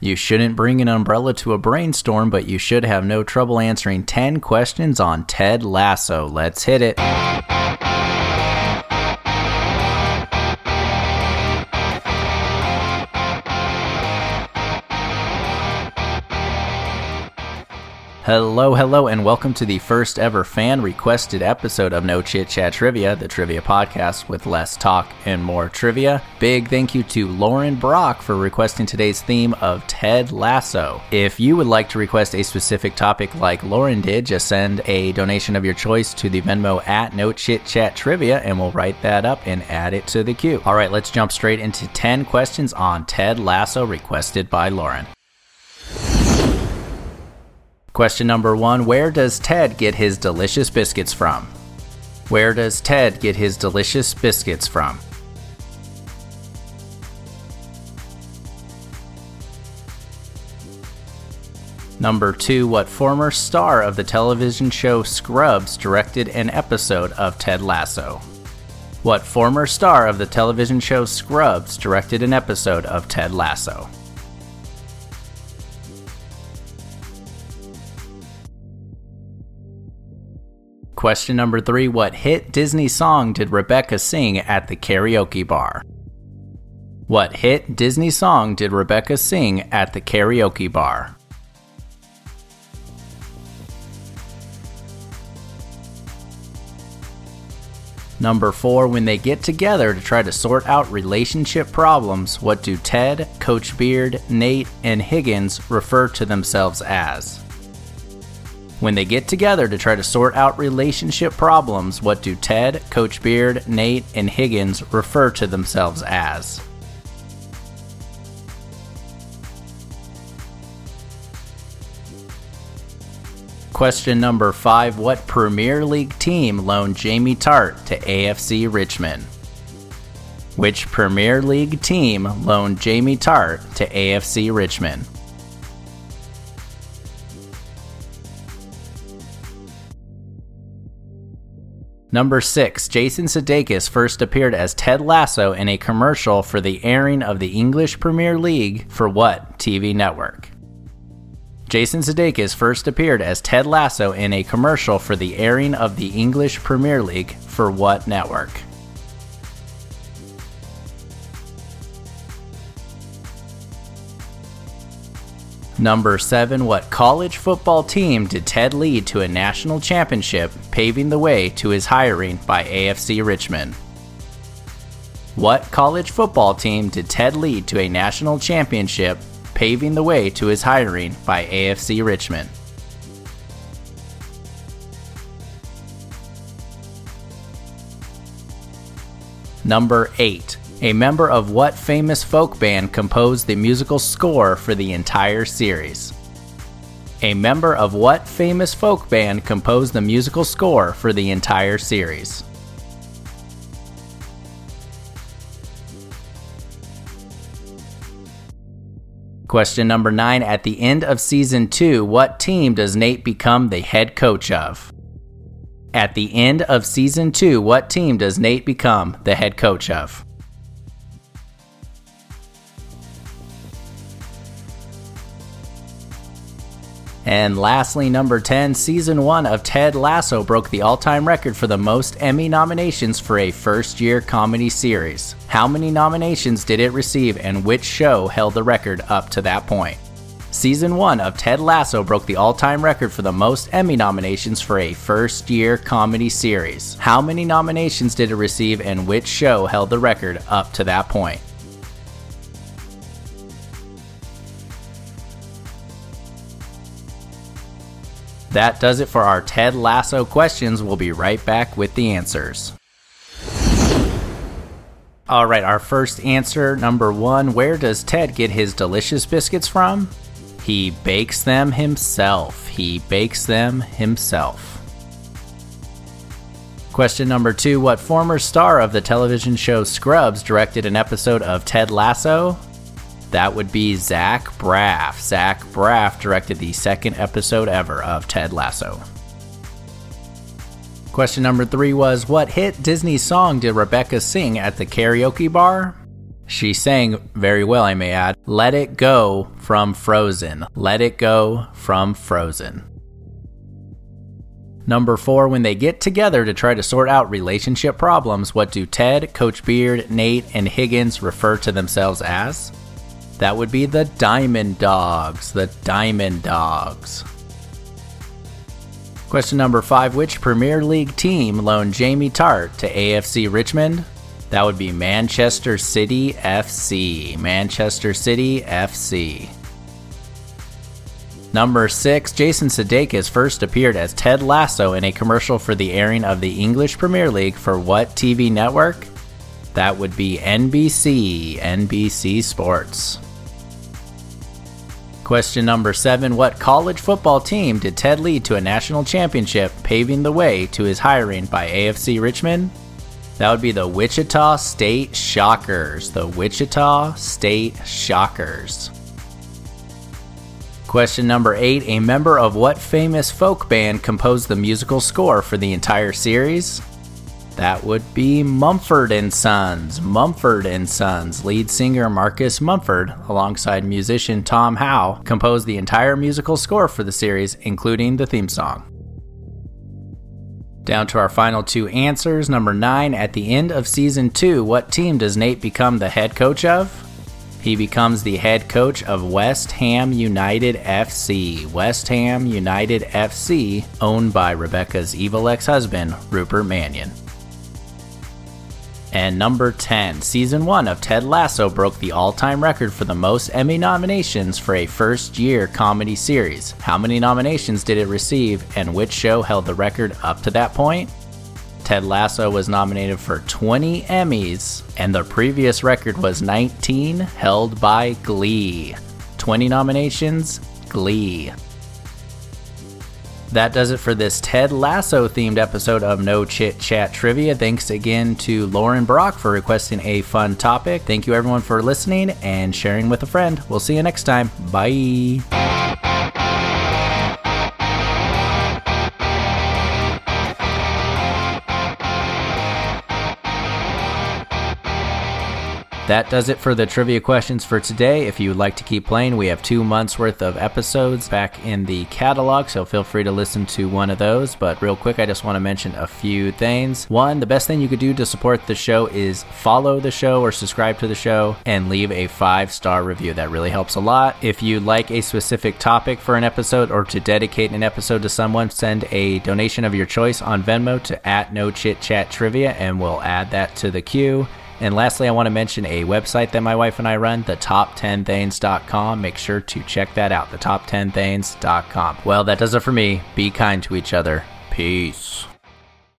You shouldn't bring an umbrella to a brainstorm, but you should have no trouble answering 10 questions on Ted Lasso. Let's hit it. Hello, hello, and welcome to the first ever fan requested episode of No Chit Chat Trivia, the trivia podcast with less talk and more trivia. Big thank you to Lauren Brock for requesting today's theme of Ted Lasso. If you would like to request a specific topic like Lauren did, just send a donation of your choice to the Venmo at No Chit Chat Trivia, and we'll write that up and add it to the queue. All right, let's jump straight into 10 questions on Ted Lasso requested by Lauren. Question number one Where does Ted get his delicious biscuits from? Where does Ted get his delicious biscuits from? Number two, what former star of the television show Scrubs directed an episode of Ted Lasso? What former star of the television show Scrubs directed an episode of Ted Lasso? Question number three What hit Disney song did Rebecca sing at the karaoke bar? What hit Disney song did Rebecca sing at the karaoke bar? Number four, when they get together to try to sort out relationship problems, what do Ted, Coach Beard, Nate, and Higgins refer to themselves as? When they get together to try to sort out relationship problems, what do Ted, Coach Beard, Nate, and Higgins refer to themselves as? Question number five What Premier League team loaned Jamie Tartt to AFC Richmond? Which Premier League team loaned Jamie Tartt to AFC Richmond? Number 6. Jason Sudeikis first appeared as Ted Lasso in a commercial for the airing of the English Premier League for what TV network? Jason Sudeikis first appeared as Ted Lasso in a commercial for the airing of the English Premier League for what network? Number 7. What college football team did Ted lead to a national championship, paving the way to his hiring by AFC Richmond? What college football team did Ted lead to a national championship, paving the way to his hiring by AFC Richmond? Number 8. A member of what famous folk band composed the musical score for the entire series? A member of what famous folk band composed the musical score for the entire series? Question number 9 At the end of season 2, what team does Nate become the head coach of? At the end of season 2, what team does Nate become the head coach of? And lastly, number 10, season 1 of Ted Lasso broke the all time record for the most Emmy nominations for a first year comedy series. How many nominations did it receive, and which show held the record up to that point? Season 1 of Ted Lasso broke the all time record for the most Emmy nominations for a first year comedy series. How many nominations did it receive, and which show held the record up to that point? That does it for our Ted Lasso questions. We'll be right back with the answers. All right, our first answer, number one Where does Ted get his delicious biscuits from? He bakes them himself. He bakes them himself. Question number two What former star of the television show Scrubs directed an episode of Ted Lasso? That would be Zach Braff. Zach Braff directed the second episode ever of Ted Lasso. Question number three was What hit Disney song did Rebecca sing at the karaoke bar? She sang very well, I may add. Let It Go from Frozen. Let It Go from Frozen. Number four, when they get together to try to sort out relationship problems, what do Ted, Coach Beard, Nate, and Higgins refer to themselves as? That would be the Diamond Dogs. The Diamond Dogs. Question number five Which Premier League team loaned Jamie Tartt to AFC Richmond? That would be Manchester City FC. Manchester City FC. Number 6, Jason Sudeikis first appeared as Ted Lasso in a commercial for the airing of the English Premier League for what TV network? That would be NBC, NBC Sports. Question number 7, what college football team did Ted lead to a national championship, paving the way to his hiring by AFC Richmond? That would be the Wichita State Shockers. The Wichita State Shockers. Question number eight A member of what famous folk band composed the musical score for the entire series? That would be Mumford and Sons. Mumford and Sons. Lead singer Marcus Mumford, alongside musician Tom Howe, composed the entire musical score for the series, including the theme song. Down to our final two answers. Number nine, at the end of season two, what team does Nate become the head coach of? He becomes the head coach of West Ham United FC. West Ham United FC, owned by Rebecca's evil ex husband, Rupert Mannion. And number 10, season 1 of Ted Lasso broke the all time record for the most Emmy nominations for a first year comedy series. How many nominations did it receive, and which show held the record up to that point? Ted Lasso was nominated for 20 Emmys, and the previous record was 19, held by Glee. 20 nominations, Glee. That does it for this Ted Lasso themed episode of No Chit Chat Trivia. Thanks again to Lauren Brock for requesting a fun topic. Thank you everyone for listening and sharing with a friend. We'll see you next time. Bye. That does it for the trivia questions for today. If you would like to keep playing, we have two months worth of episodes back in the catalog, so feel free to listen to one of those. But real quick, I just want to mention a few things. One, the best thing you could do to support the show is follow the show or subscribe to the show and leave a five star review. That really helps a lot. If you'd like a specific topic for an episode or to dedicate an episode to someone, send a donation of your choice on Venmo to at No Chit Chat Trivia, and we'll add that to the queue. And lastly, I want to mention a website that my wife and I run, the top10things.com. Make sure to check that out, the top10things.com. Well, that does it for me. Be kind to each other. Peace.